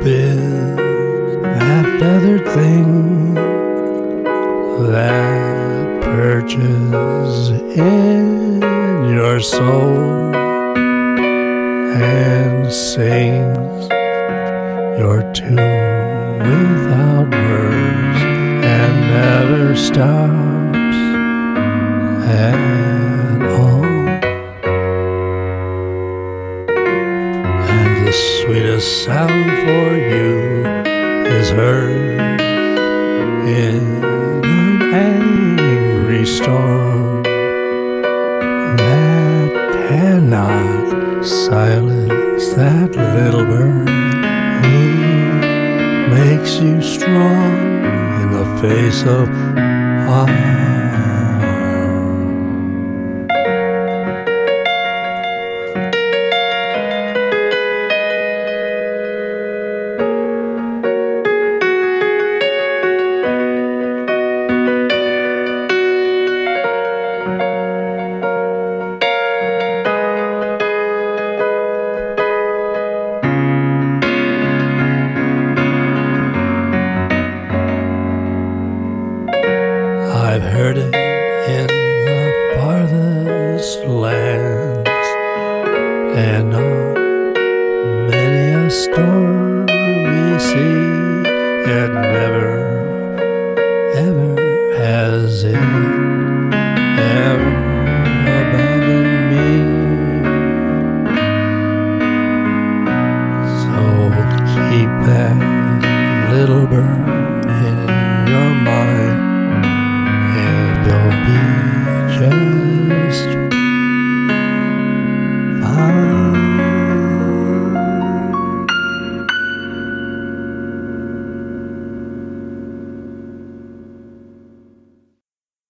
Is that feathered thing that perches in your soul and sings your tune without words and never stops. At the sweetest sound for you is heard in an angry storm that cannot silence that little bird who makes you strong in the face of harm. Heard it in the farthest lands and on many a stormy sea. It never, ever has it ever abandoned me. So keep that little bird your